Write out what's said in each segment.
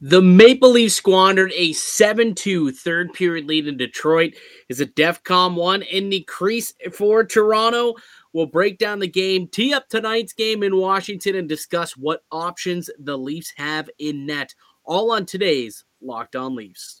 The Maple Leafs squandered a 7 2 third period lead in Detroit. Is it DEFCON 1 in the crease for Toronto? We'll break down the game, tee up tonight's game in Washington, and discuss what options the Leafs have in net. All on today's Locked On Leafs.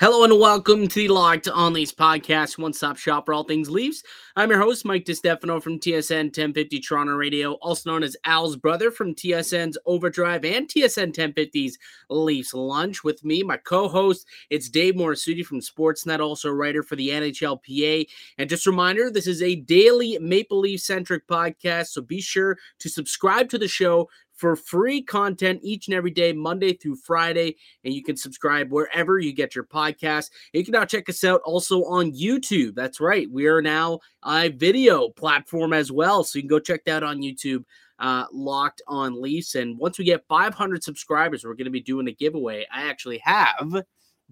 Hello and welcome to the Locked On Leafs podcast, one stop shop for all things Leafs. I'm your host, Mike DiStefano from TSN 1050 Toronto Radio, also known as Al's brother from TSN's Overdrive and TSN 1050's Leafs Lunch. With me, my co host, it's Dave Morisuti from Sportsnet, also a writer for the NHLPA. And just a reminder, this is a daily Maple Leaf centric podcast, so be sure to subscribe to the show for free content each and every day, Monday through Friday. And you can subscribe wherever you get your podcast. You can now check us out also on YouTube. That's right. We are now a video platform as well. So you can go check that on YouTube. Uh, locked on Leafs. And once we get 500 subscribers, we're going to be doing a giveaway. I actually have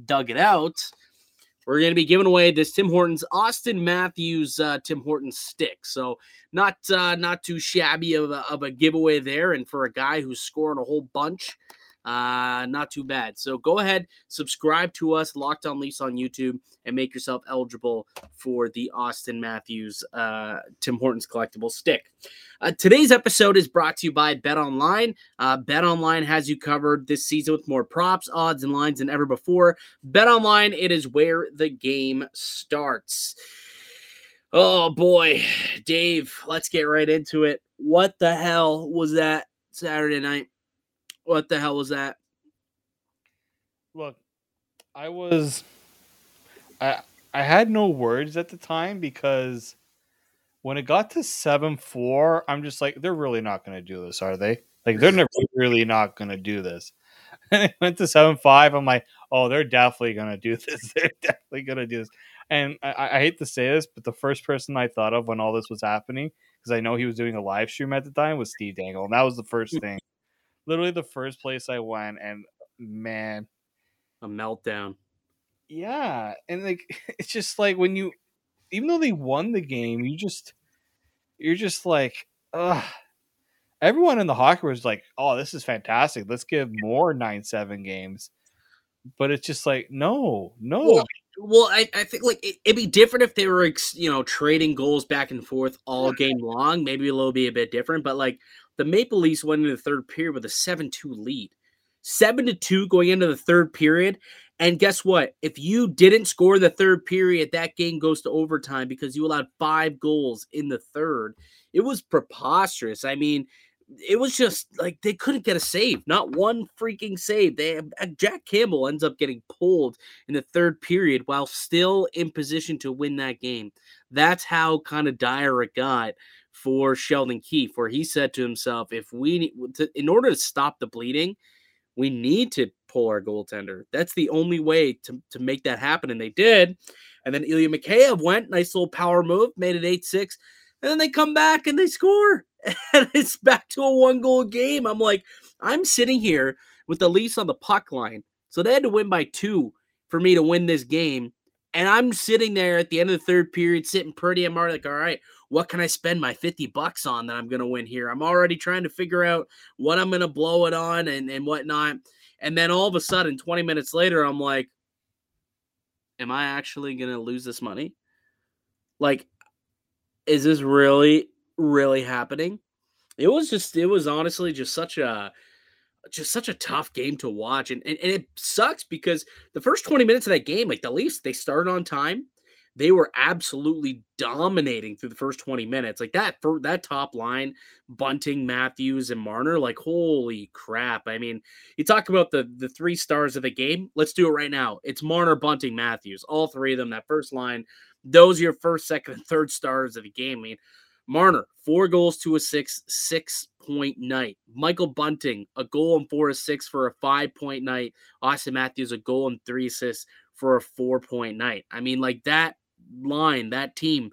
dug it out we're going to be giving away this Tim Hortons Austin Matthews uh, Tim Hortons stick. So not uh, not too shabby of a, of a giveaway there, and for a guy who's scoring a whole bunch, uh, not too bad. So go ahead, subscribe to us, Locked On Leafs on YouTube, and make yourself eligible for the Austin Matthews uh, Tim Hortons collectible stick. Uh, today's episode is brought to you by Bet Online. Uh, Bet Online has you covered this season with more props, odds, and lines than ever before. Bet Online, it is where the game starts. Oh boy, Dave, let's get right into it. What the hell was that Saturday night? What the hell was that? Look, I was I I had no words at the time because when it got to 7-4, I'm just like they're really not going to do this, are they? Like they're never really not going to do this. And it went to 7-5, I'm like, "Oh, they're definitely going to do this. They're definitely going to do this." And I, I hate to say this, but the first person I thought of when all this was happening, because I know he was doing a live stream at the time, was Steve Dangle, and that was the first mm. thing literally the first place I went, and man, a meltdown. Yeah, and like it's just like when you, even though they won the game, you just you're just like, ugh. Everyone in the hockey was like, "Oh, this is fantastic. Let's give more nine seven games." But it's just like, no, no. Well, well I, I think like it, would be different if they were, you know, trading goals back and forth all game long. Maybe little be a bit different, but like the Maple Leafs went into the third period with a 7 2 lead. 7 to 2 going into the third period. And guess what? If you didn't score the third period, that game goes to overtime because you allowed five goals in the third. It was preposterous. I mean, it was just like they couldn't get a save, not one freaking save. They uh, Jack Campbell ends up getting pulled in the third period while still in position to win that game. That's how kind of dire it got for Sheldon Keefe, where he said to himself, if we, to, in order to stop the bleeding, we need to pull our goaltender. That's the only way to, to make that happen. And they did. And then Ilya Mikheyev went, nice little power move, made it 8 6. And then they come back and they score. And it's back to a one goal game. I'm like, I'm sitting here with the Leafs on the puck line. So they had to win by two for me to win this game. And I'm sitting there at the end of the third period, sitting pretty. I'm already like, all right, what can I spend my 50 bucks on that I'm going to win here? I'm already trying to figure out what I'm going to blow it on and, and whatnot. And then all of a sudden, 20 minutes later, I'm like, am I actually going to lose this money? Like, is this really, really happening? It was just, it was honestly just such a, just such a tough game to watch. And, and, and it sucks because the first 20 minutes of that game, like the Leafs, they started on time. They were absolutely dominating through the first 20 minutes. Like that for that top line, Bunting, Matthews, and Marner, like holy crap. I mean, you talk about the the three stars of the game. Let's do it right now. It's Marner, Bunting, Matthews. All three of them, that first line. Those are your first, second, and third stars of the game. I mean, Marner, four goals to a six, six point night. Michael Bunting, a goal and four assists for a five point night. Austin Matthews, a goal and three assists for a four point night. I mean, like that line, that team,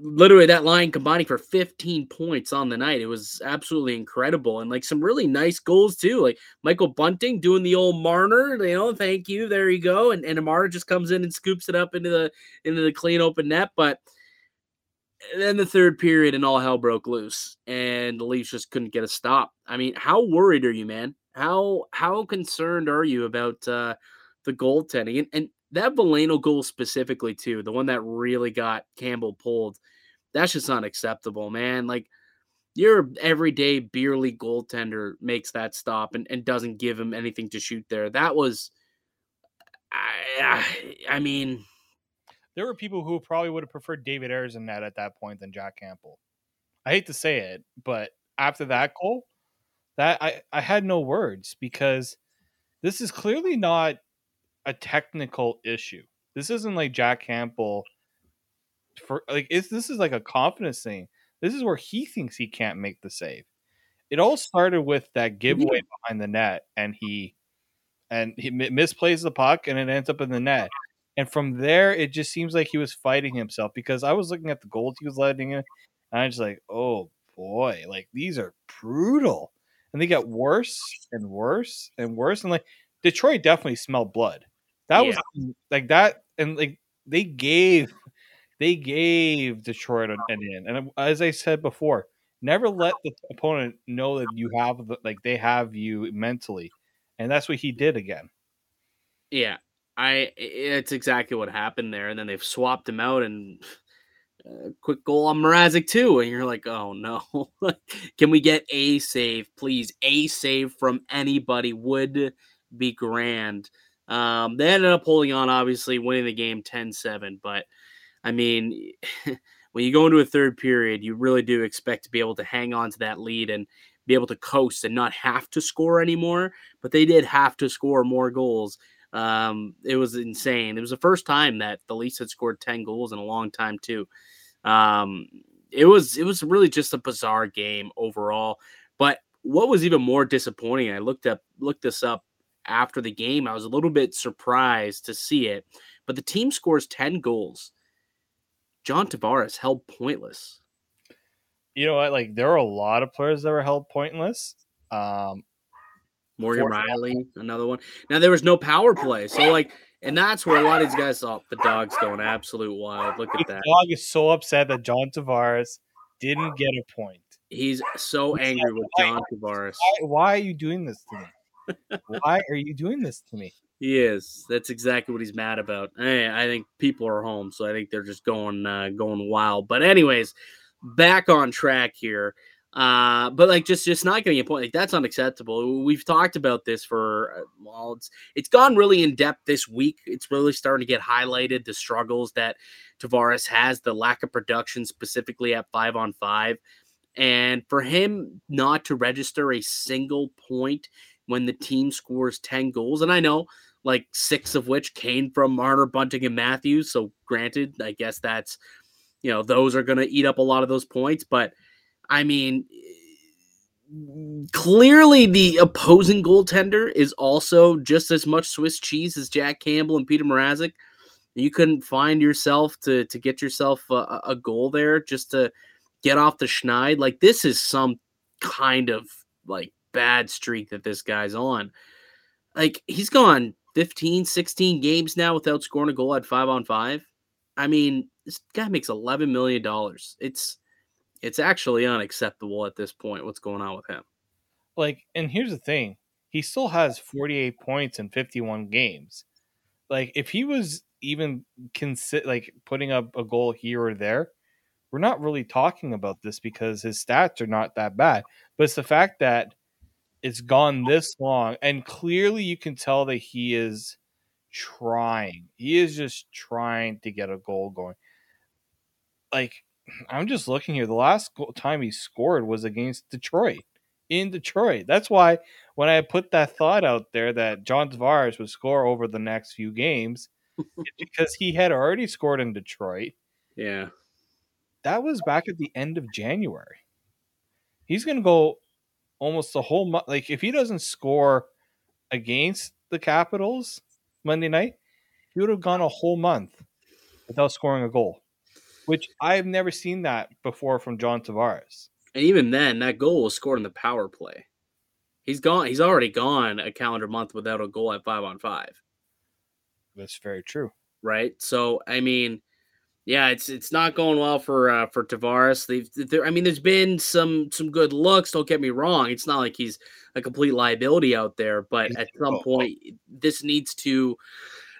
literally that line combining for 15 points on the night. It was absolutely incredible and like some really nice goals too. Like Michael Bunting doing the old Marner, you know, thank you. There you go. And and Marner just comes in and scoops it up into the into the clean open net. But then the third period and all hell broke loose and the Leafs just couldn't get a stop. I mean, how worried are you, man? How how concerned are you about uh the goaltending? And and that Veleno goal specifically too, the one that really got Campbell pulled, that's just unacceptable, man. Like your everyday beer league goaltender makes that stop and, and doesn't give him anything to shoot there. That was, I, I, I mean, there were people who probably would have preferred David Ayres in that at that point than Jack Campbell. I hate to say it, but after that goal, that I, I had no words because this is clearly not a technical issue. This isn't like Jack Campbell for like it's this is like a confidence thing. This is where he thinks he can't make the save. It all started with that giveaway behind the net, and he and he misplays the puck, and it ends up in the net. And from there, it just seems like he was fighting himself because I was looking at the goals he was letting in, and I was like, oh boy, like these are brutal, and they get worse and worse and worse, and like Detroit definitely smelled blood. That yeah. was like that, and like they gave they gave Detroit an in. And as I said before, never let the opponent know that you have the, like they have you mentally, and that's what he did again. Yeah, I it's exactly what happened there, and then they've swapped him out and. Uh, quick goal on Mrazek too, and you're like, oh no, can we get a save, please? A save from anybody would be grand. Um, they ended up holding on, obviously, winning the game 10 7. But I mean, when you go into a third period, you really do expect to be able to hang on to that lead and be able to coast and not have to score anymore. But they did have to score more goals. Um, it was insane. It was the first time that the Leafs had scored 10 goals in a long time, too. Um, it was it was really just a bizarre game overall. But what was even more disappointing, I looked up looked this up after the game. I was a little bit surprised to see it, but the team scores 10 goals. John Tavares held pointless. You know what? Like there are a lot of players that were held pointless. Um, Morgan Rielly, another one. Now there was no power play, so like, and that's where a lot of these guys thought the dog's going absolute wild. Look at the that. Dog is so upset that John Tavares didn't get a point. He's so angry with John Tavares. Why, why, are you doing this to me? Why are you doing this to me? He is. That's exactly what he's mad about. Hey, I think people are home, so I think they're just going uh, going wild. But anyways, back on track here. Uh, but like just just not getting a point like that's unacceptable. We've talked about this for uh, well, it's it's gone really in depth this week. It's really starting to get highlighted the struggles that Tavares has, the lack of production specifically at five on five, and for him not to register a single point when the team scores 10 goals. And I know like six of which came from Marner, Bunting, and Matthews. So granted, I guess that's, you know, those are going to eat up a lot of those points. But I mean, clearly the opposing goaltender is also just as much Swiss cheese as Jack Campbell and Peter Mrazek. You couldn't find yourself to to get yourself a, a goal there just to get off the schneid. Like this is some kind of like bad streak that this guy's on. Like he's gone 15, 16 games now without scoring a goal at five on five. I mean, this guy makes eleven million dollars. It's it's actually unacceptable at this point. What's going on with him? Like, and here's the thing: he still has 48 points in 51 games. Like, if he was even consider like putting up a goal here or there, we're not really talking about this because his stats are not that bad. But it's the fact that it's gone this long and clearly you can tell that he is trying he is just trying to get a goal going like i'm just looking here the last time he scored was against detroit in detroit that's why when i put that thought out there that john tavares would score over the next few games because he had already scored in detroit yeah that was back at the end of january he's going to go almost the whole month. Like if he doesn't score against the Capitals Monday night, he would have gone a whole month without scoring a goal. Which I've never seen that before from John Tavares. And even then, that goal was scored in the power play. He's gone. He's already gone a calendar month without a goal at five on five. That's very true. Right. So I mean, yeah, it's it's not going well for uh, for Tavares. They've, I mean, there's been some some good looks. Don't get me wrong. It's not like he's a complete liability out there, but at some point, this needs to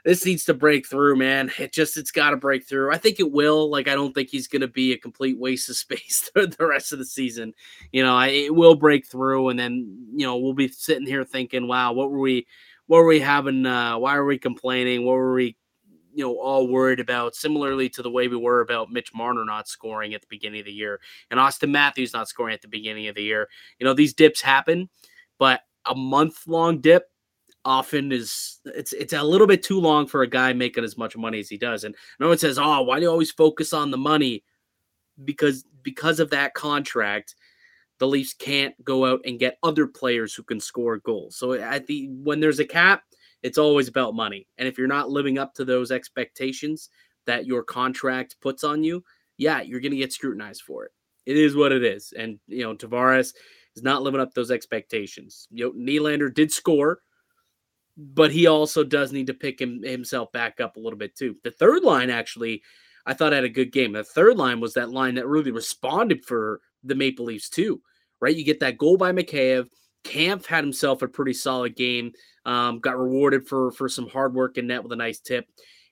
this needs to break through, man. It just it's got to break through. I think it will. Like I don't think he's going to be a complete waste of space the rest of the season. You know, I, it will break through, and then you know we'll be sitting here thinking, wow, what were we, what were we having? Uh, why are we complaining? What were we, you know, all worried about? Similarly to the way we were about Mitch Marner not scoring at the beginning of the year and Austin Matthews not scoring at the beginning of the year. You know, these dips happen, but a month long dip often is it's it's a little bit too long for a guy making as much money as he does. And no one says, "Oh, why do you always focus on the money?" Because because of that contract, the Leafs can't go out and get other players who can score goals. So at the when there's a cap, it's always about money. And if you're not living up to those expectations that your contract puts on you, yeah, you're going to get scrutinized for it. It is what it is. And you know, Tavares is not living up those expectations. You know, Nylander did score but he also does need to pick him, himself back up a little bit too. The third line actually, I thought had a good game. The third line was that line that really responded for the Maple Leafs too, right? You get that goal by Mikheyev. Kampf had himself a pretty solid game. Um, got rewarded for for some hard work in net with a nice tip,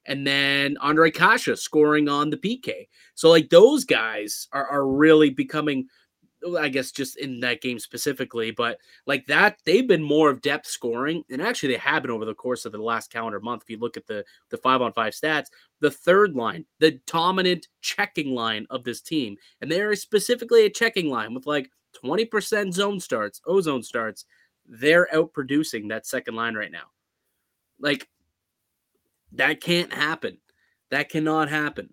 and then Ondrej Kase scoring on the PK. So like those guys are are really becoming I guess just in that game specifically, but like that, they've been more of depth scoring, and actually they have been over the course of the last calendar month. If you look at the the five on five stats, the third line, the dominant checking line of this team, and they are specifically a checking line with like twenty percent zone starts, ozone starts. They're out producing that second line right now. Like that can't happen. That cannot happen.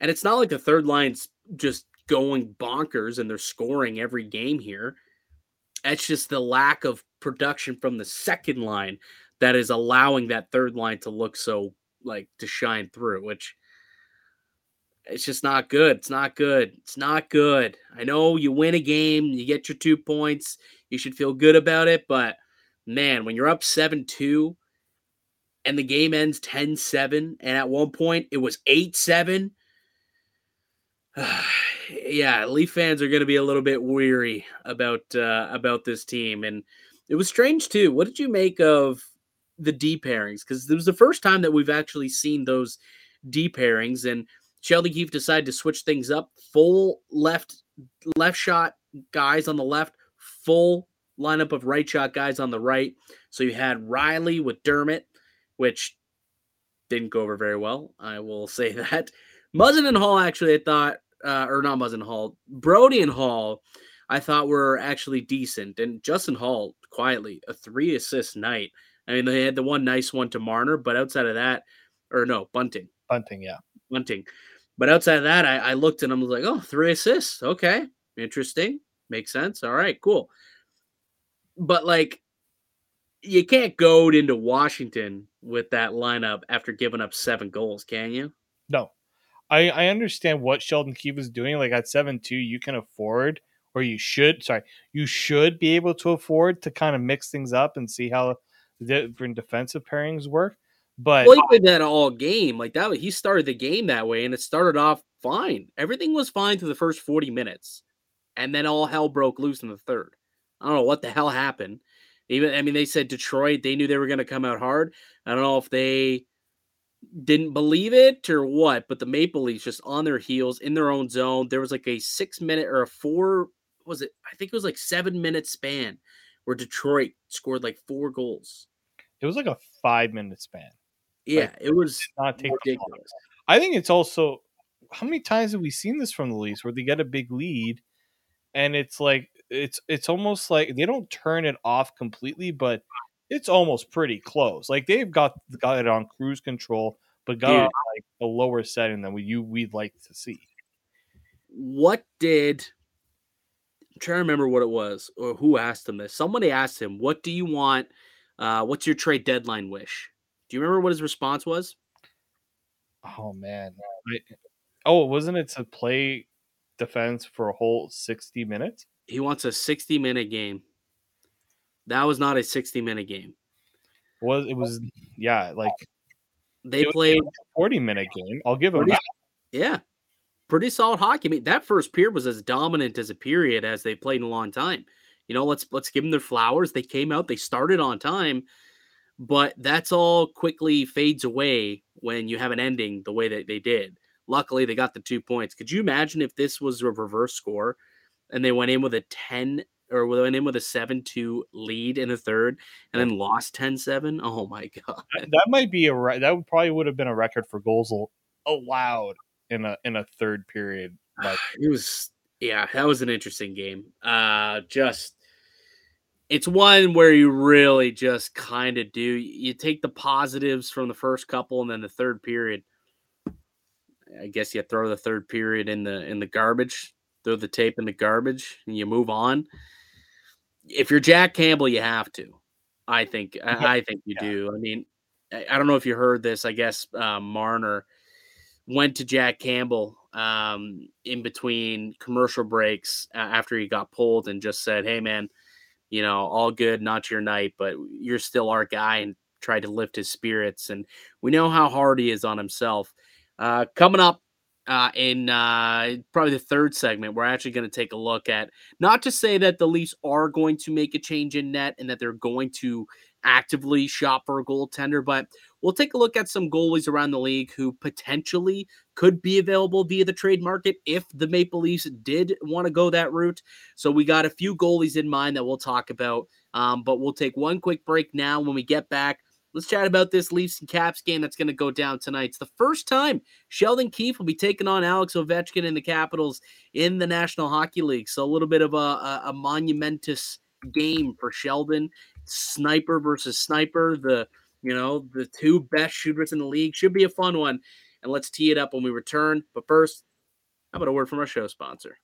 And it's not like the third line's just going bonkers and they're scoring every game here. It's just the lack of production from the second line that is allowing that third line to look so like to shine through, which it's just not good. It's not good. It's not good. I know you win a game, you get your two points, you should feel good about it, but man, when you're up 7 2 and the game ends 10 7, and at one point it was 8 7, yeah, Leaf fans are going to be a little bit weary about uh, about this team, and it was strange too. What did you make of the D pairings? Because it was the first time that we've actually seen those D pairings, and Sheldon Keefe decided to switch things up. Full left left shot guys on the left, full lineup of right shot guys on the right. So you had Rielly with Dermott, which didn't go over very well. I will say that. Muzzin and Holl actually, I thought uh, or not Muzzin Holl, Brodie and Holl, I thought were actually decent. And Justin Holl, quietly, a three assist night. I mean, they had the one nice one to Marner, but outside of that, or no, Bunting. Bunting, yeah. Bunting. But outside of that, I, I looked and I was like, oh, three assists. Okay. Interesting. Makes sense. All right, cool. But like, you can't go into Washington with that lineup after giving up seven goals, can you? No, I, I understand what Sheldon Keefe is doing. Like at seven two, you can afford, or you should. Sorry, you should be able to afford to kind of mix things up and see how different defensive pairings work. But well, he did that all game like that. He started the game that way, and it started off fine. Everything was fine through the first forty minutes, and then all hell broke loose in the third. I don't know what the hell happened. Even I mean, they said Detroit. They knew they were going to come out hard. I don't know if they didn't believe it or what, but the Maple Leafs just on their heels in their own zone. There was like a six minute or a four, was it? I think it was like seven minute span where Detroit scored like four goals. It was like a five minute span. Yeah, like, it was not ridiculous. I think it's also how many times have we seen this from the Leafs where they get a big lead and it's like it's it's almost like they don't turn it off completely, but it's almost pretty close. Like they've got got it on cruise control, but got Dude, like a lower setting than we you we'd like to see. What did I'm trying to remember what it was or who asked him this? Somebody asked him, "What do you want? Uh, what's your trade deadline wish?" Do you remember what his response was? Oh man. I, Oh, wasn't it to play defense for a whole 60 minutes? He wants a 60 minute game. That was not a 60 minute game. Was it was yeah, like They played a 40 minute game. I'll give them Pretty- that. Yeah. Pretty solid hockey. I mean, that first period was as dominant as a period as they played in a long time. You know, let's let's give them their flowers. They came out, they started on time, but that's all quickly fades away when you have an ending the way that they did. Luckily, they got the two points. Could you imagine if this was a reverse score and they went in with a 10 or went in with a 7 2 lead in the third and then lost 10 7? Oh my God. That, that might be a re- that would probably would have been a record for goals al- allowed in a in a third period. Like it was yeah that was an interesting game uh just it's one where you really just kind of do you take the positives from the first couple and then the third period i guess you throw the third period in the in the garbage throw the tape in the garbage and you move on if you're jack campbell you have to i think i, I think you Yeah. do i mean I, I don't know if you heard this i guess uh, marner went to Jack Campbell um, in between commercial breaks uh, after he got pulled and just said, "Hey, man, you know, all good, not your night, but you're still our guy," and tried to lift his spirits. And we know how hard he is on himself. Uh, coming up uh, in uh, probably the third segment, we're actually going to take a look at not to say that the Leafs are going to make a change in net and that they're going to actively shop for a goaltender, but we'll take a look at some goalies around the league who potentially could be available via the trade market if the Maple Leafs did want to go that route. So we got a few goalies in mind that we'll talk about, um, but we'll take one quick break now. When we get back, let's chat about this Leafs and Caps game that's going to go down tonight. It's the first time Sheldon Keefe will be taking on Alex Ovechkin in the Capitals in the National Hockey League. So a little bit of a, a, a monumentous game for Sheldon. Sniper versus sniper, the you know, the two best shooters in the league. Should be a fun one. And let's tee it up when we return. But first, how about a word from our show sponsor?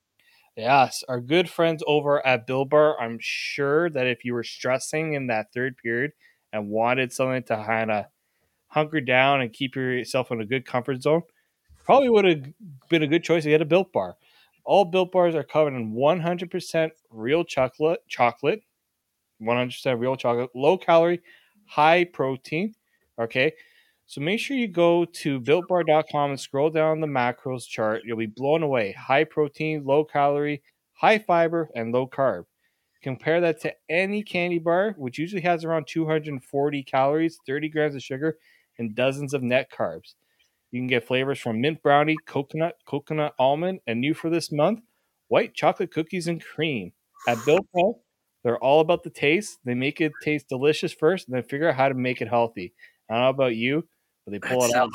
Yes, our good friends over at Built Bar. I'm sure that if you were stressing in that third period and wanted something to kind of hunker down and keep yourself in a good comfort zone, probably would have been a good choice to get a Built Bar. All Built Bars are covered in 100% real chocolate, chocolate, 100% real chocolate, low calorie, high protein. Okay. So make sure you go to builtbar.com and scroll down the macros chart. You'll be blown away. High protein, low calorie, high fiber, and low carb. Compare that to any candy bar, which usually has around 240 calories, 30 grams of sugar, and dozens of net carbs. You can get flavors from mint brownie, coconut, coconut almond, and new for this month, white chocolate cookies and cream. At Built Bar, they're all about the taste. They make it taste delicious first, and then figure out how to make it healthy. I don't know about you, but they pull That it out.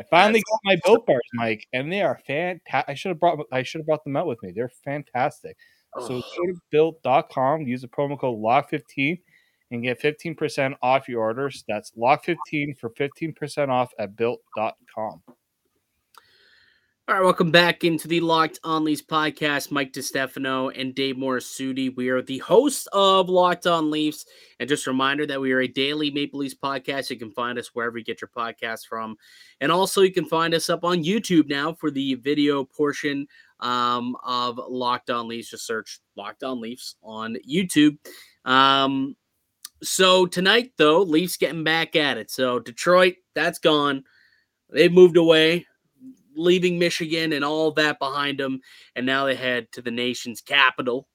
I finally got my Built Bars, Mike, and they are fantastic. I should have brought I should have brought them out with me. They're fantastic. So go to built.com, use the promo code LOCK15 and get 15% off your orders. That's LOCK15 for 15% off at built.com. All right, welcome back into the Locked On Leafs podcast. Mike DeStefano and Dave Morisuti. We are the hosts of Locked On Leafs. And just a reminder that we are a daily Maple Leafs podcast. You can find us wherever you get your podcasts from. And also, you can find us up on YouTube now for the video portion um, of Locked On Leafs. Just search Locked On Leafs on YouTube. Um, so tonight, though, Leafs getting back at it. So Detroit, that's gone. They've moved away leaving Michigan and all that behind them. And now they head to the nation's capital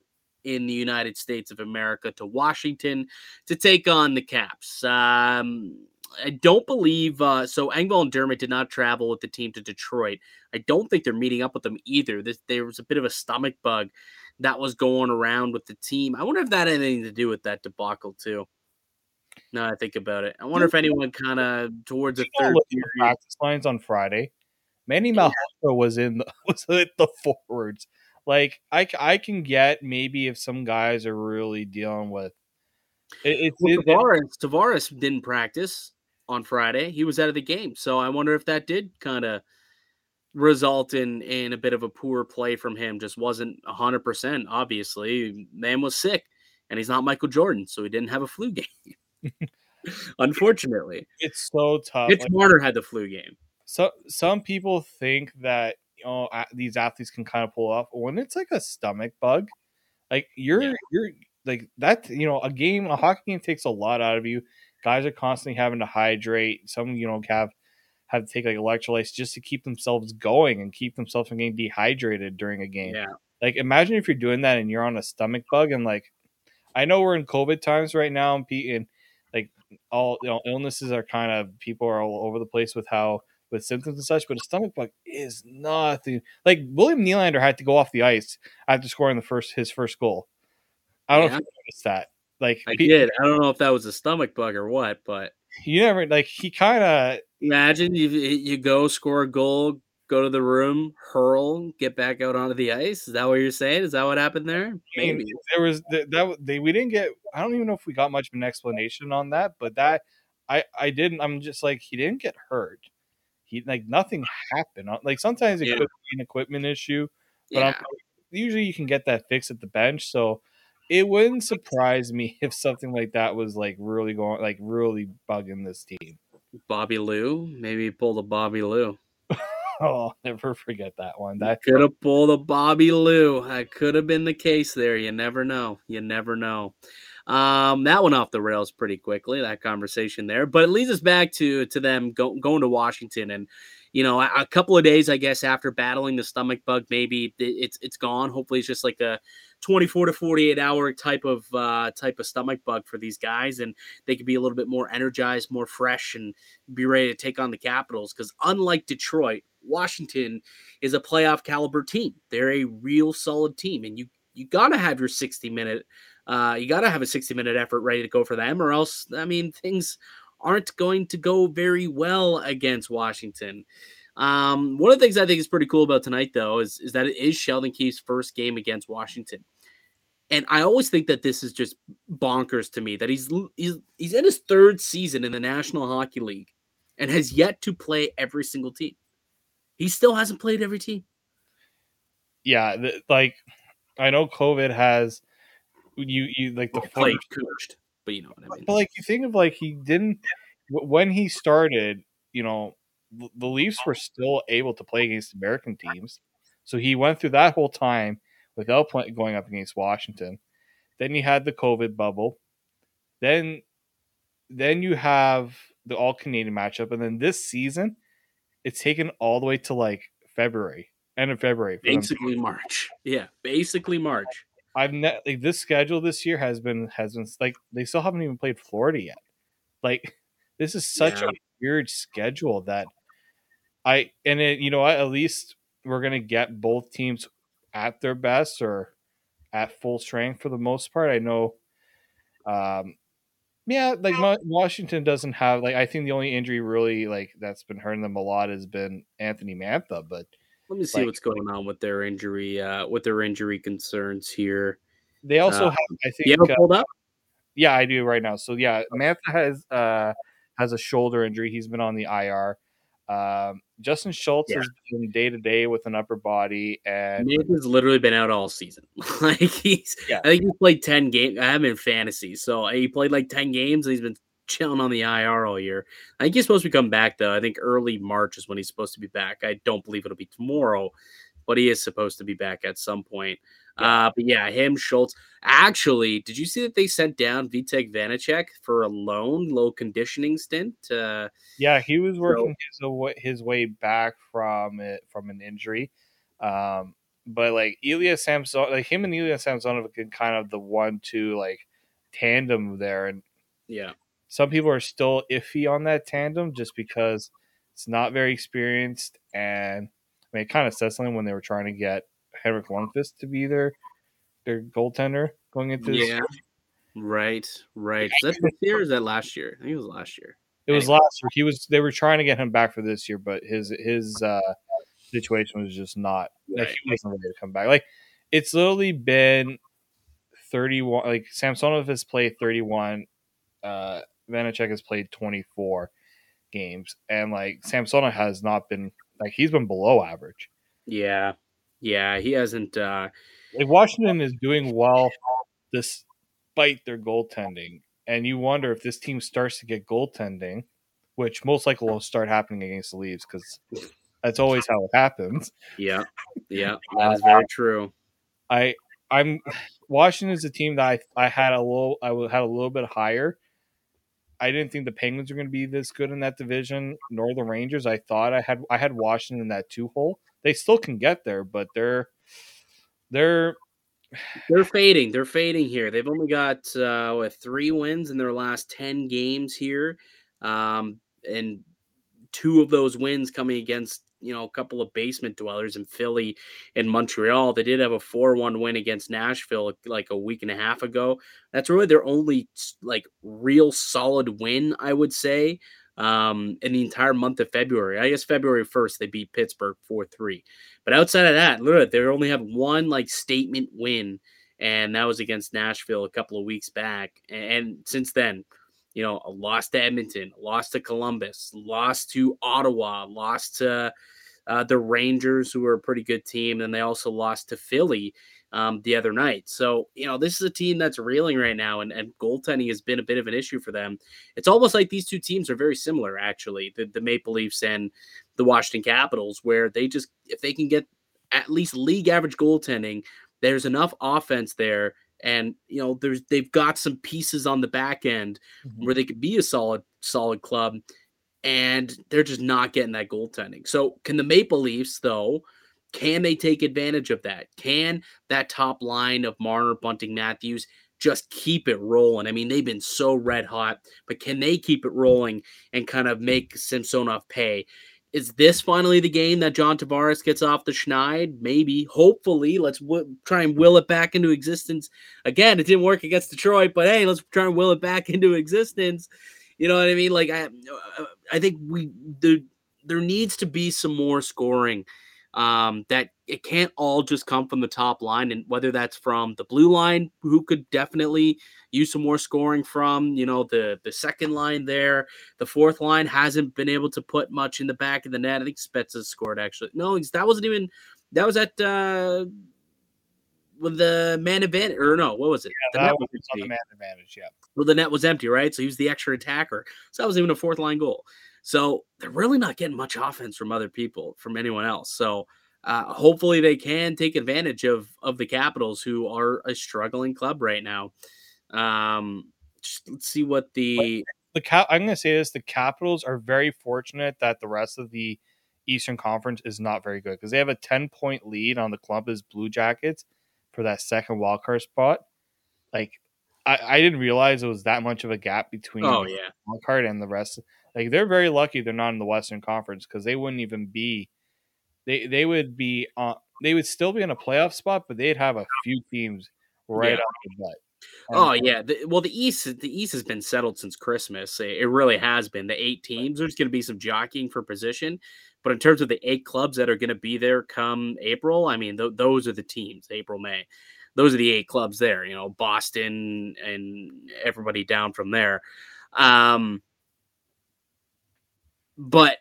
in the United States of America to Washington to take on the Caps. Um, I don't believe uh, so. Engvall and Dermott did not travel with the team to Detroit. I don't think they're meeting up with them either. This, there was a bit of a stomach bug that was going around with the team. I wonder if that had anything to do with that debacle too. Now I think about it, I wonder if anyone kind of towards the third look at the period. practice lines on Friday. Manny Yeah. Malhotra was in the, was at the forwards. Like I, I can get maybe if some guys are really dealing with it, it's Well, it- Tavares, Tavares didn't practice on Friday. He was out of the game. So I wonder if that did kind of result in in a bit of a poor play from him. Just wasn't hundred percent. Obviously, man was sick, and he's not Michael Jordan, so he didn't have a flu game. Unfortunately, it's so tough. Mitch Like, Marner had the flu game. so some people think that you know these athletes can kind of pull off when it's like a stomach bug. Like you're yeah. you're like that. You know, a game, a hockey game takes a lot out of you. Guys are constantly having to hydrate. Some you know have have to take like electrolytes just to keep themselves going and keep themselves from getting dehydrated during a game. Yeah. Like imagine if you're doing that and you're on a stomach bug and like I know we're in COVID times right now and, Pete, and like all you know illnesses are kind of people are all over the place with how with symptoms and such, but a stomach bug is nothing. Like William Nylander had to go off the ice after scoring the first his first goal. I don't yeah. know if you noticed that. Like I did. I don't know if that was a stomach bug or what, but you never like he kind of imagine you you go score a goal, go to the room, hurl, get back out onto the ice. Is that what you're saying? Is that what happened there? Maybe there was that, that they we didn't get. I don't even know if we got much of an explanation on that, but that I I didn't. I'm just like he didn't get hurt. He like nothing happened. Uh, like sometimes it yeah. could be an equipment issue, but yeah. usually you can get that fixed at the bench. So it wouldn't surprise me if something like that was like really going like really bugging this team. Bobby Lou, maybe pull the Bobby Lou. oh, I'll never forget that one. That could have pulled a Bobby Lou. That could have been the case there. You never know. You never know. Um, that went off the rails pretty quickly. That conversation there, but it leads us back to to them go, going to Washington and you know, a, a, couple of days, I guess, after battling the stomach bug, maybe it's it's gone. Hopefully, it's just like a 24 to 48 hour type of uh, type of stomach bug for these guys, and they could be a little bit more energized, more fresh, and be ready to take on the Capitals. Because unlike Detroit, Washington is a playoff caliber team. They're a real solid team, and you you gotta have your 60 minute. Uh, you got to have a 60 minute effort ready to go for them, or else, I mean, things aren't going to go very well against Washington. Um, one of the things I think is pretty cool about tonight, though, is, is that it is Sheldon Keefe's first game against Washington. And I always think that this is just bonkers to me that he's he's he's in his third season in the National Hockey League and has yet to play every single team. He still hasn't played every team. Yeah, the, like I know COVID has you you like the played coached, but you know what I mean. But like you think of like he didn't when he started, you know, the Leafs were still able to play against American teams. So he went through that whole time without play, going up against Washington. Then you had the COVID bubble. Then then you have the all Canadian matchup, and then this season, it's taken all the way to like February, end of February, basically March. Yeah, basically March. I've ne- like this schedule this year has been has been like they still haven't even played Florida yet. Like this is such yeah. a weird schedule that I and it you know what? at least we're gonna get both teams at their best or at full strength for the most part. I know, um, yeah, like Washington doesn't have like I think the only injury really like that's been hurting them a lot has been Anthony Mantha, but let me see like, what's going on with their injury, uh, with their injury concerns here. They also uh, have, I think, you have it pulled uh, up. Yeah, I do right now. So yeah, Mantha has uh has a shoulder injury. He's been on the IR. Um, Justin Schultz yeah. has been day to day with an upper body, and has literally been out all season. like he's, yeah. I think he played ten games. I have him in fantasy, so he played like ten games. and He's been chilling on the IR all year. I think he's supposed to come back though. I think early March is when he's supposed to be back. I don't believe it'll be tomorrow, but he is supposed to be back at some point. Yeah. Uh, but yeah, him, Schultz. Actually, did you see that they sent down Vitek Vanecek for a loan, low conditioning stint? Uh, yeah, he was working so, his, his way back from it from an injury. Um, but like Ilya Samson, like him and Ilya Samsonov have been kind of the one-two like tandem there, and yeah, some people are still iffy on that tandem just because it's not very experienced, and I mean, it kind of says something when they were trying to get Henrik Lundqvist to be their their goaltender going into this. Yeah, right, right. Is that this year? is that last year? I think it was last year. It was last year. He was. They were trying to get him back for this year, but his his uh, situation was just not. Right. Like, he wasn't ready to come back. Like it's literally been thirty one. Like Samsonov has played thirty one. Uh, Vanecek has played twenty four games, and like Samsonov has not been like he's been below average. Yeah, yeah, he hasn't. Uh, like Washington is doing well despite their goaltending, and you wonder if this team starts to get goaltending, which most likely will start happening against the Leafs because that's always how it happens. Yeah, yeah, that is very true. I I'm Washington is a team that I I had a little I had a little bit higher. I didn't think the Penguins were going to be this good in that division, nor the Rangers. I thought I had I had Washington in that two hole. They still can get there, but they're they're they're fading. They're fading here. They've only got uh, what, three wins in their last ten games here, um, and two of those wins coming against you know a couple of basement dwellers in Philly and Montreal. They did have a four-one win against Nashville like a week and a half ago. That's really their only like real solid win, I would say um, in the entire month of February. I guess February 1st, they beat Pittsburgh 4 3. But outside of that, literally, they only have one like statement win, and that was against Nashville a couple of weeks back. And since then, you know, a loss to Edmonton, lost to Columbus, lost to Ottawa, lost to uh, the Rangers, who are a pretty good team. And they also lost to Philly um, the other night. So, you know, this is a team that's reeling right now, and, and goaltending has been a bit of an issue for them. It's almost like these two teams are very similar, actually, the, the Maple Leafs and the Washington Capitals, where they just, if they can get at least league average goaltending, there's enough offense there. And you know, there's they've got some pieces on the back end mm-hmm. where they could be a solid, solid club, and they're just not getting that goaltending. So, can the Maple Leafs though can they take advantage of that? Can that top line of Marner, Bunting, Matthews just keep it rolling? I mean, they've been so red hot, but can they keep it rolling and kind of make Samsonov pay? Is this finally the game that John Tavares gets off the schneid? Maybe, hopefully. Let's w- try and will it back into existence. Again, it didn't work against Detroit, but hey, let's try and will it back into existence. You know what I mean? Like I, uh, I think we there there needs to be some more scoring um, that it can't all just come from the top line, and whether that's from the blue line, who could definitely use some more scoring from, you know, the the second line there, the fourth line hasn't been able to put much in the back of the net. I think Spezza scored actually. No, that wasn't even that was at uh with the man advantage or no, what was it? Yeah, the net was, was the man advantage, yeah. Well, the net was empty, right? So he was the extra attacker. So that was even a fourth line goal. So they're really not getting much offense from other people, from anyone else. So uh, hopefully they can take advantage of of the Capitals, who are a struggling club right now. Um, let's see what the the cap. I'm going to say this: the Capitals are very fortunate that the rest of the Eastern Conference is not very good because they have a 10 point lead on the Columbus Blue Jackets for that second wildcard spot. Like, I, I didn't realize it was that much of a gap between oh yeah wildcard and the rest. Like they're very lucky they're not in the Western Conference because they wouldn't even be. They they would be on. They would still be in a playoff spot, but they'd have a few teams right yeah. off the butt. Oh yeah, the, well the East the East has been settled since Christmas. It really has been. The eight teams. There's going to be some jockeying for position, but in terms of the eight clubs that are going to be there come April, I mean th- those are the teams. April May, those are the eight clubs there. You know Boston and everybody down from there. Um, but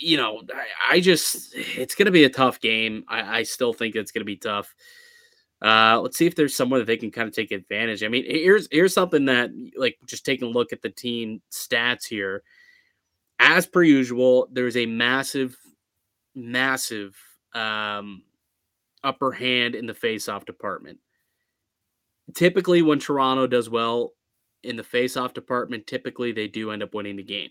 you know, I, I just it's going to be a tough game. I, I still think it's going to be tough. Uh, let's see if there's somewhere that they can kind of take advantage. I mean, here's here's something that like just taking a look at the team stats here. As per usual, there's a massive, massive um, upper hand in the face-off department. Typically, when Toronto does well in the face-off department, typically they do end up winning the game.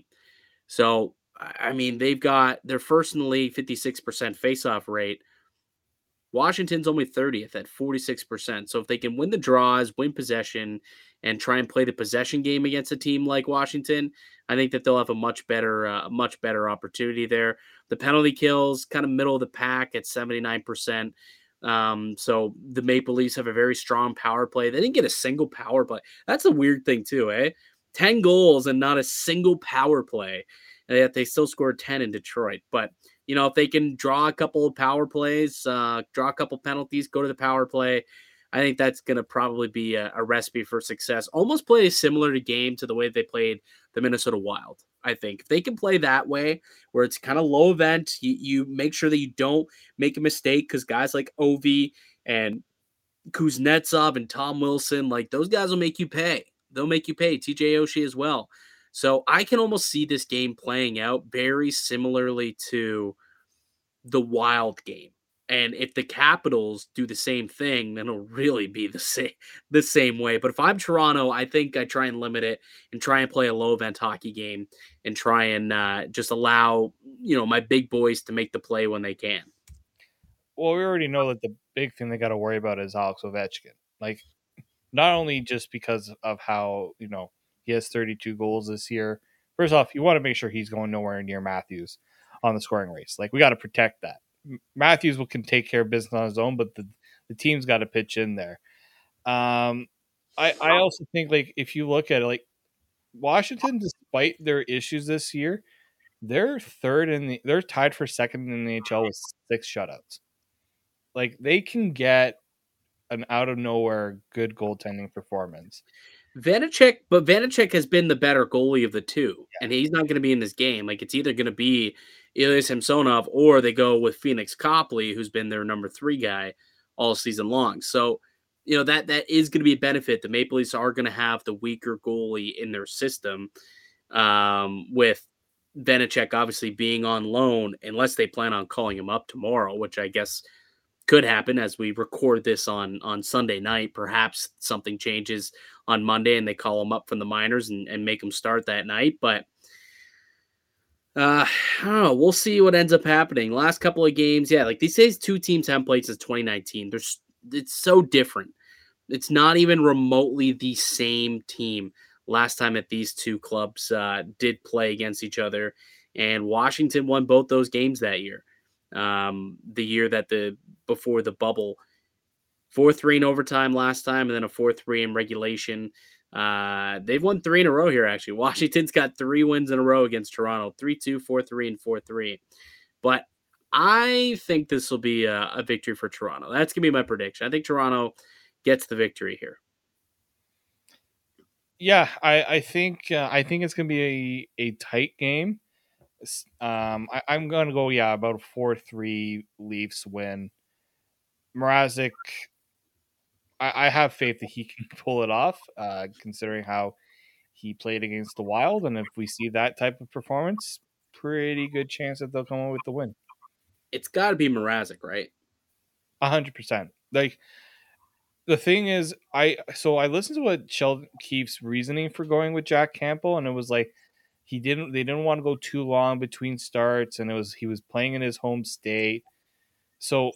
So I mean, they've got their first in the league 56% faceoff rate. Washington's only 30th at 46%. So if they can win the draws, win possession, and try and play the possession game against a team like Washington, I think that they'll have a much better, uh, much better opportunity there. The penalty kills kind of middle of the pack at 79%. Um, so the Maple Leafs have a very strong power play. They didn't get a single power play. That's a weird thing too, eh? 10 goals and not a single power play yet they still scored 10 in Detroit. But, you know, if they can draw a couple of power plays, uh, draw a couple penalties, go to the power play, I think that's going to probably be a, a, recipe for success. Almost play a similar game to the way they played the Minnesota Wild. I think if they can play that way, where it's kind of low event, you, you make sure that you don't make a mistake because guys like Ovi and Kuznetsov and Tom Wilson, like those guys will make you pay. They'll make you pay. TJ Oshie as well. So I can almost see this game playing out very similarly to the Wild game. And if the Capitals do the same thing, then it'll really be the same the same way. But if I'm Toronto, I think I try and limit it and try and play a low event hockey game and try and uh, just allow you know my big boys to make the play when they can. Well, we already know that the big thing they got to worry about is Alex Ovechkin. Like, not only just because of how you know he has 32 goals this year. First off, you want to make sure he's going nowhere near Matthews on the scoring race. Like we got to protect that. Matthews will can take care of business on his own, but the, the team's got to pitch in there. Um, I I also think like if you look at it, like Washington, despite their issues this year, they're third in the they're tied for second in the NHL with six shutouts. Like they can get an out of nowhere good goaltending performance. Vanecek, but Vanecek has been the better goalie of the two, yeah. and he's not going to be in this game. Like it's either going to be Ilya Samsonov or they go with Pheonix Copley, who's been their number three guy all season long. So, you know that that is going to be a benefit. The Maple Leafs are going to have the weaker goalie in their system, um, with Vanecek obviously being on loan, unless they plan on calling him up tomorrow, which I guess could happen as we record this on on Sunday night. Perhaps something changes on Monday and they call him up from the minors and, and make him start that night. But uh, I don't know. We'll see what ends up happening. Last couple of games, yeah, like these days, two team templates is 2019. There's it's so different. It's not even remotely the same team. Last time that these two clubs uh, did play against each other, and Washington won both those games that year. Um, the year that the before the bubble, four three in overtime last time, and then a four three in regulation. Uh, they've won three in a row here, actually. Washington's got three wins in a row against Toronto 3 2, 4 3, and 4 3. But I think this will be a, a victory for Toronto. That's going to be my prediction. I think Toronto gets the victory here. Yeah, I, I think uh, I think it's going to be a, a tight game. Um, I, am going to go, yeah, about a 4 3 Leafs win. Mrazek, I, I, have faith that he can pull it off, uh, considering how he played against the Wild. And if we see that type of performance, pretty good chance that they'll come up with the win. It's got to be Mrazek, right? A hundred percent. Like the thing is, I so I listened to what Sheldon Keefe's reasoning for going with Jack Campbell, and it was like he didn't they didn't want to go too long between starts, and it was he was playing in his home state. So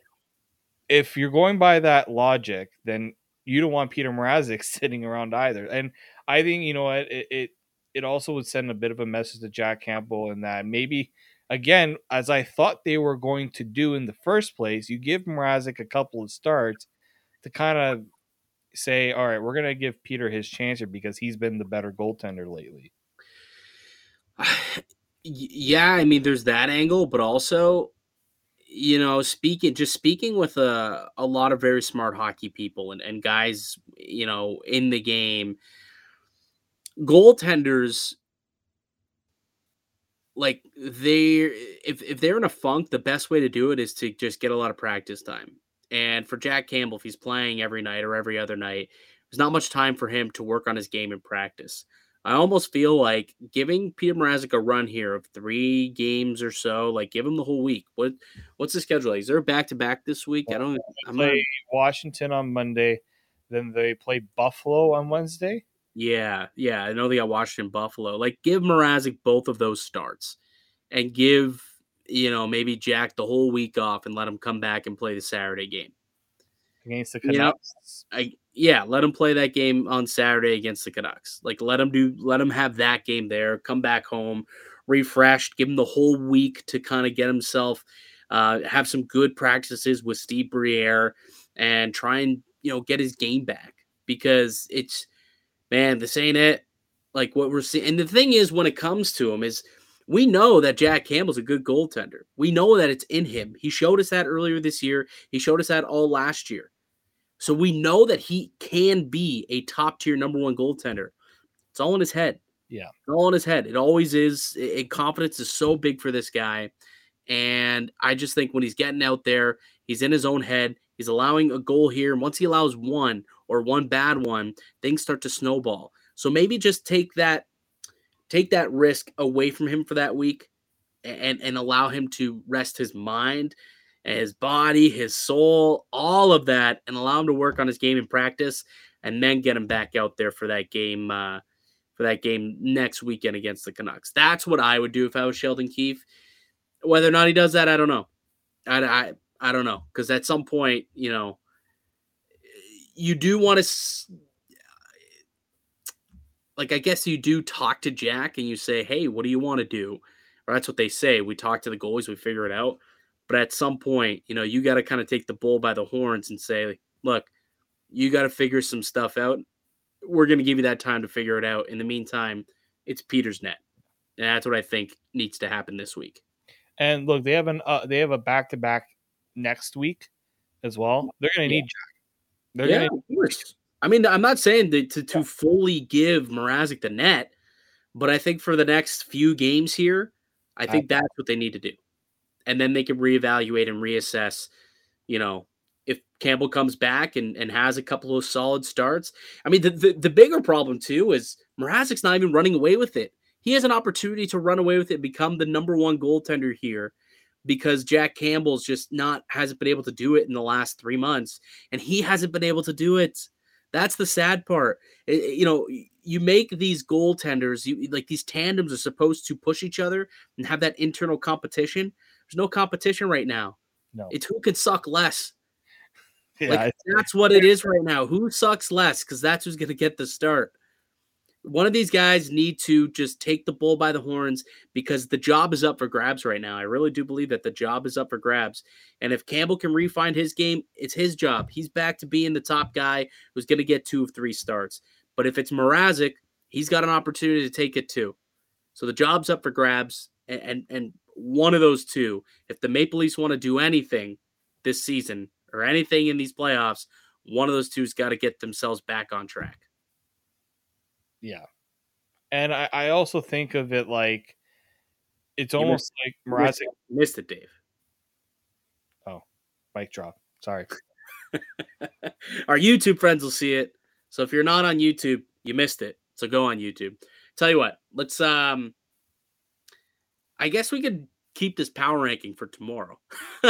if you're going by that logic, then you don't want Peter Mrazek sitting around either. And I think you know what it, it it also would send a bit of a message to Jack Campbell in that maybe again, as I thought they were going to do in the first place, you give Mrazek a couple of starts to kind of say, all right, we're going to give Peter his chance here because he's been the better goaltender lately. Yeah, I mean, there's that angle, but also you know, speaking just speaking with a a lot of very smart hockey people and, and guys, you know, in the game, goaltenders like they if if they're in a funk, the best way to do it is to just get a lot of practice time. And for Jack Campbell, if he's playing every night or every other night, there's not much time for him to work on his game in practice. I almost feel like giving Peter Mrazek a run here of three games or so, like give him the whole week. What what's the schedule? Is there back to back this week? I don't. I'm play not... Washington on Monday, then they play Buffalo on Wednesday. Yeah, yeah, I know they got Washington, Buffalo. Like give Mrazek both of those starts, and give you know maybe Jack the whole week off, and let him come back and play the Saturday game against the Canucks. You know, I yeah, let him play that game on Saturday against the Canucks. Like let him do let him have that game there, come back home refreshed, give him the whole week to kind of get himself uh, have some good practices with Steve Briere and try and you know get his game back because it's man, this ain't it. Like what we're seeing, and the thing is, when it comes to him, is we know that Jack Campbell's a good goaltender. We know that it's in him. He showed us that earlier this year. He showed us that all last year. So we know that he can be a top tier number one goaltender. It's all in his head. Yeah. It's all in his head. It always is. It, confidence is so big for this guy. And I just think when he's getting out there, he's in his own head. He's allowing a goal here. And once he allows one or one bad one, things start to snowball. So maybe just take that take that risk away from him for that week and and allow him to rest his mind his body his soul all of that and allow him to work on his game in practice and then get him back out there for that game uh, for that game next weekend against the Canucks. That's what I would do if I was Sheldon Keefe. Whether or not he does that, I don't know. I, I, I don't know because at some point, you know, you do want to, like, I guess you do talk to Jack and you say, "Hey, what do you want to do?" Or that's what they say. We talk to the goalies, we figure it out. But at some point, you know, you got to kind of take the bull by the horns and say, "Look, you got to figure some stuff out we're going to give you that time to figure it out. In the meantime, it's Peter's net. And that's what I think needs to happen this week. And look, they have an uh, they have a back to back next week as well. They're going to need Jack. They're yeah, going to. Course. I mean, I'm not saying to to, to fully give Mrazek the net, but I think for the next few games here, I think that's what they need to do, and then they can reevaluate and reassess. You know, if Campbell comes back and, and has a couple of solid starts. I mean, the, the, the bigger problem too is Mrazek's not even running away with it. He has an opportunity to run away with it, become the number one goaltender here because Jack Campbell's just not hasn't been able to do it in the last three months, and he hasn't been able to do it. That's the sad part. It, you know, you make these goaltenders, you like these tandems are supposed to push each other and have that internal competition. There's no competition right now. No. It's who can suck less. Yeah, like, that's what it is right now. Who sucks less? Because that's who's going to get the start. One of these guys need to just take the bull by the horns because the job is up for grabs right now. I really do believe that the job is up for grabs. And if Campbell can refine his game, it's his job. He's back to being the top guy who's going to get two of three starts. But if it's Mrazek, he's got an opportunity to take it too. So the job's up for grabs. And, and, and one of those two, if the Maple Leafs want to do anything this season, or anything in these playoffs, one of those two's got to get themselves back on track. Yeah. And I, I also think of it like it's you almost missed, like Mrazek missed it, Dave. Oh, mic drop. Sorry. Our YouTube friends will see it. So if you're not on YouTube, you missed it. So go on YouTube. Tell you what, let's um I guess we could keep this power ranking for tomorrow.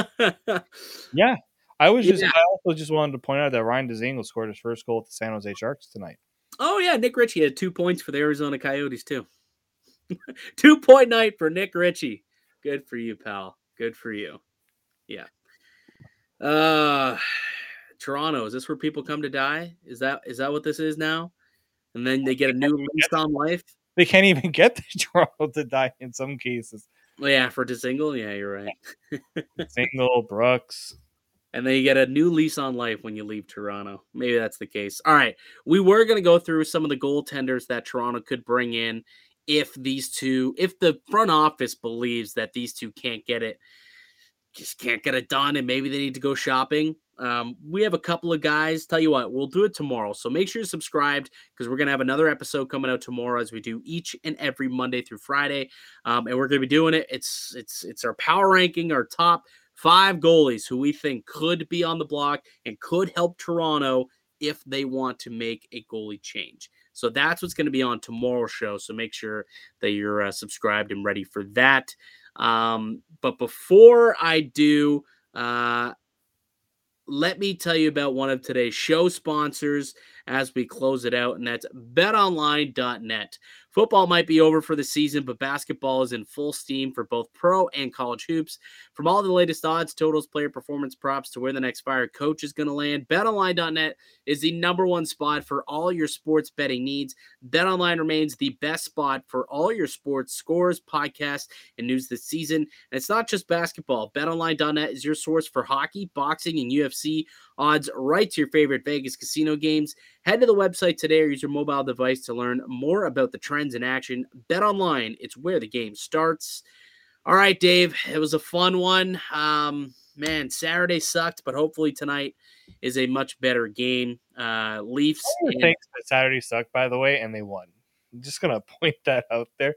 yeah, I was just, yeah. I also just wanted to point out that Ryan Dzingel scored his first goal at the San Jose Sharks tonight. Oh yeah, Nick Ritchie had two points for the Arizona Coyotes too. two point night for Nick Ritchie. Good for you, pal. Good for you. Yeah. Uh Toronto, is this where people come to die? Is that is that what this is now? And then they get a new lease on life. They can't even get the Toronto to die in some cases. Well, yeah, for Dzingel, yeah, you're right. Single Brooks and then you get a new lease on life when you leave Toronto. Maybe that's the case. All right. We were going to go through some of the goaltenders that Toronto could bring in if these two, if the front office believes that these two can't get it, just can't get it done, and maybe they need to go shopping. Um, we have a couple of guys. Tell you what, we'll do it tomorrow. So make sure you're subscribed because we're gonna have another episode coming out tomorrow, as we do each and every Monday through Friday. Um, and we're gonna be doing it. It's it's it's our power ranking, our top five goalies who we think could be on the block and could help Toronto if they want to make a goalie change. So that's what's going to be on tomorrow's show. So make sure that you're uh, subscribed and ready for that. Um, but before I do, uh, let me tell you about one of today's show sponsors as we close it out, and that's betonline.net. Football might be over for the season, but basketball is in full steam for both pro and college hoops. From all the latest odds, totals, player performance props to where the next fire coach is going to land, betonline.net is the number one spot for all your sports betting needs. BetOnline remains the best spot for all your sports scores, podcasts, and news this season. And it's not just basketball. BetOnline.net is your source for hockey, boxing, and UFC odds right to your favorite Vegas casino games. Head to the website today or use your mobile device to learn more about the trends in action. Bet online, it's where the game starts. All right, Dave, it was a fun one. Um, man, Saturday sucked, but hopefully tonight is a much better game. Uh, Leafs. And- that Saturday sucked, by the way, and they won. I'm just gonna point that out there.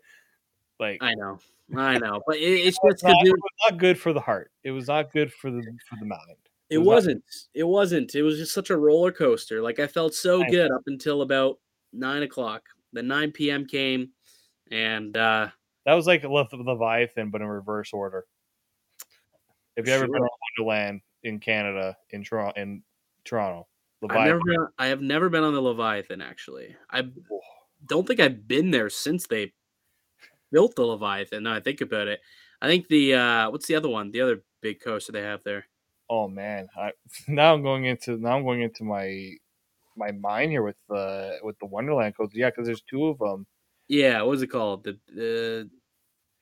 Like I know, I know, but it, it's just not, it was not good for the heart. It was not good for the for the mind. It, wasn't. It wasn't. It was just such a roller coaster. Like I felt so good up until about nine o'clock. The 9 p.m. came, and uh, that was like Leviathan, but in reverse order. If you ever Sure. been on Wonderland in Canada, in Toronto, in Toronto, I've never been, I have never been on the Leviathan. Actually, I don't think I've been there since they built the Leviathan. Now I think about it. I think the uh, what's the other one? The other big coaster they have there. Oh man, I, now I'm going into now I'm going into my my mind here with the with the Wonderland codes. Yeah, because there's two of them. Yeah, what was it called? The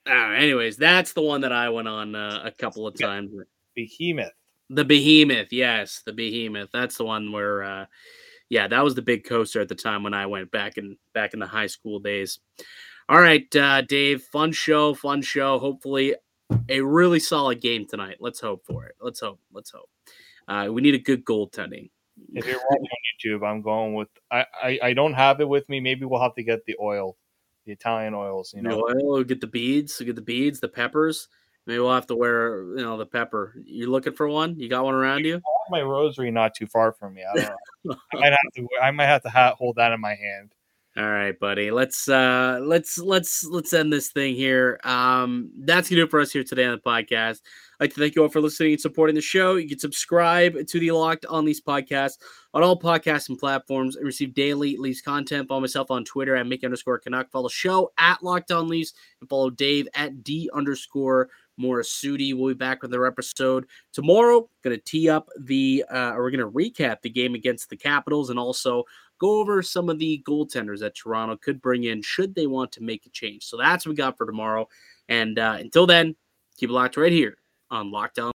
uh, I don't know. anyways, that's the one that I went on uh, a couple of Yeah. times. Behemoth. The Behemoth, yes, the Behemoth. That's the one where, uh, yeah, that was the big coaster at the time when I went back in back in the high school days. All right, uh, Dave, fun show, fun show. Hopefully, a really solid game tonight. Let's hope for it. Let's hope. Let's hope. Uh, we need a good goaltending. If you're watching on YouTube, I'm going with I, I I don't have it with me. Maybe we'll have to get the oil, the Italian oils. You know, know, we'll get the beads, we'll get the beads, the peppers. Maybe we'll have to wear, you know, the pepper. You looking for one? You got one around you? My rosary not too far from me. I don't know. I might have to. I might have to ha- hold that in my hand. All right, buddy. Let's uh let's let's let's end this thing here. Um that's gonna do it for us here today on the podcast. I'd like to thank you all for listening and supporting the show. You can subscribe to the Locked on Leafs podcast on all podcasting platforms and receive daily Leafs content. Follow myself on Twitter at Mickey underscore Canuck. Follow the show at Locked on Leafs and follow Dave at D underscore Morasudi. We'll be back with another episode tomorrow. Gonna tee up the uh we're gonna recap the game against the Capitals and also go over some of the goaltenders that Toronto could bring in should they want to make a change. So that's what we got for tomorrow. And uh, until then, keep it locked right here on Locked On.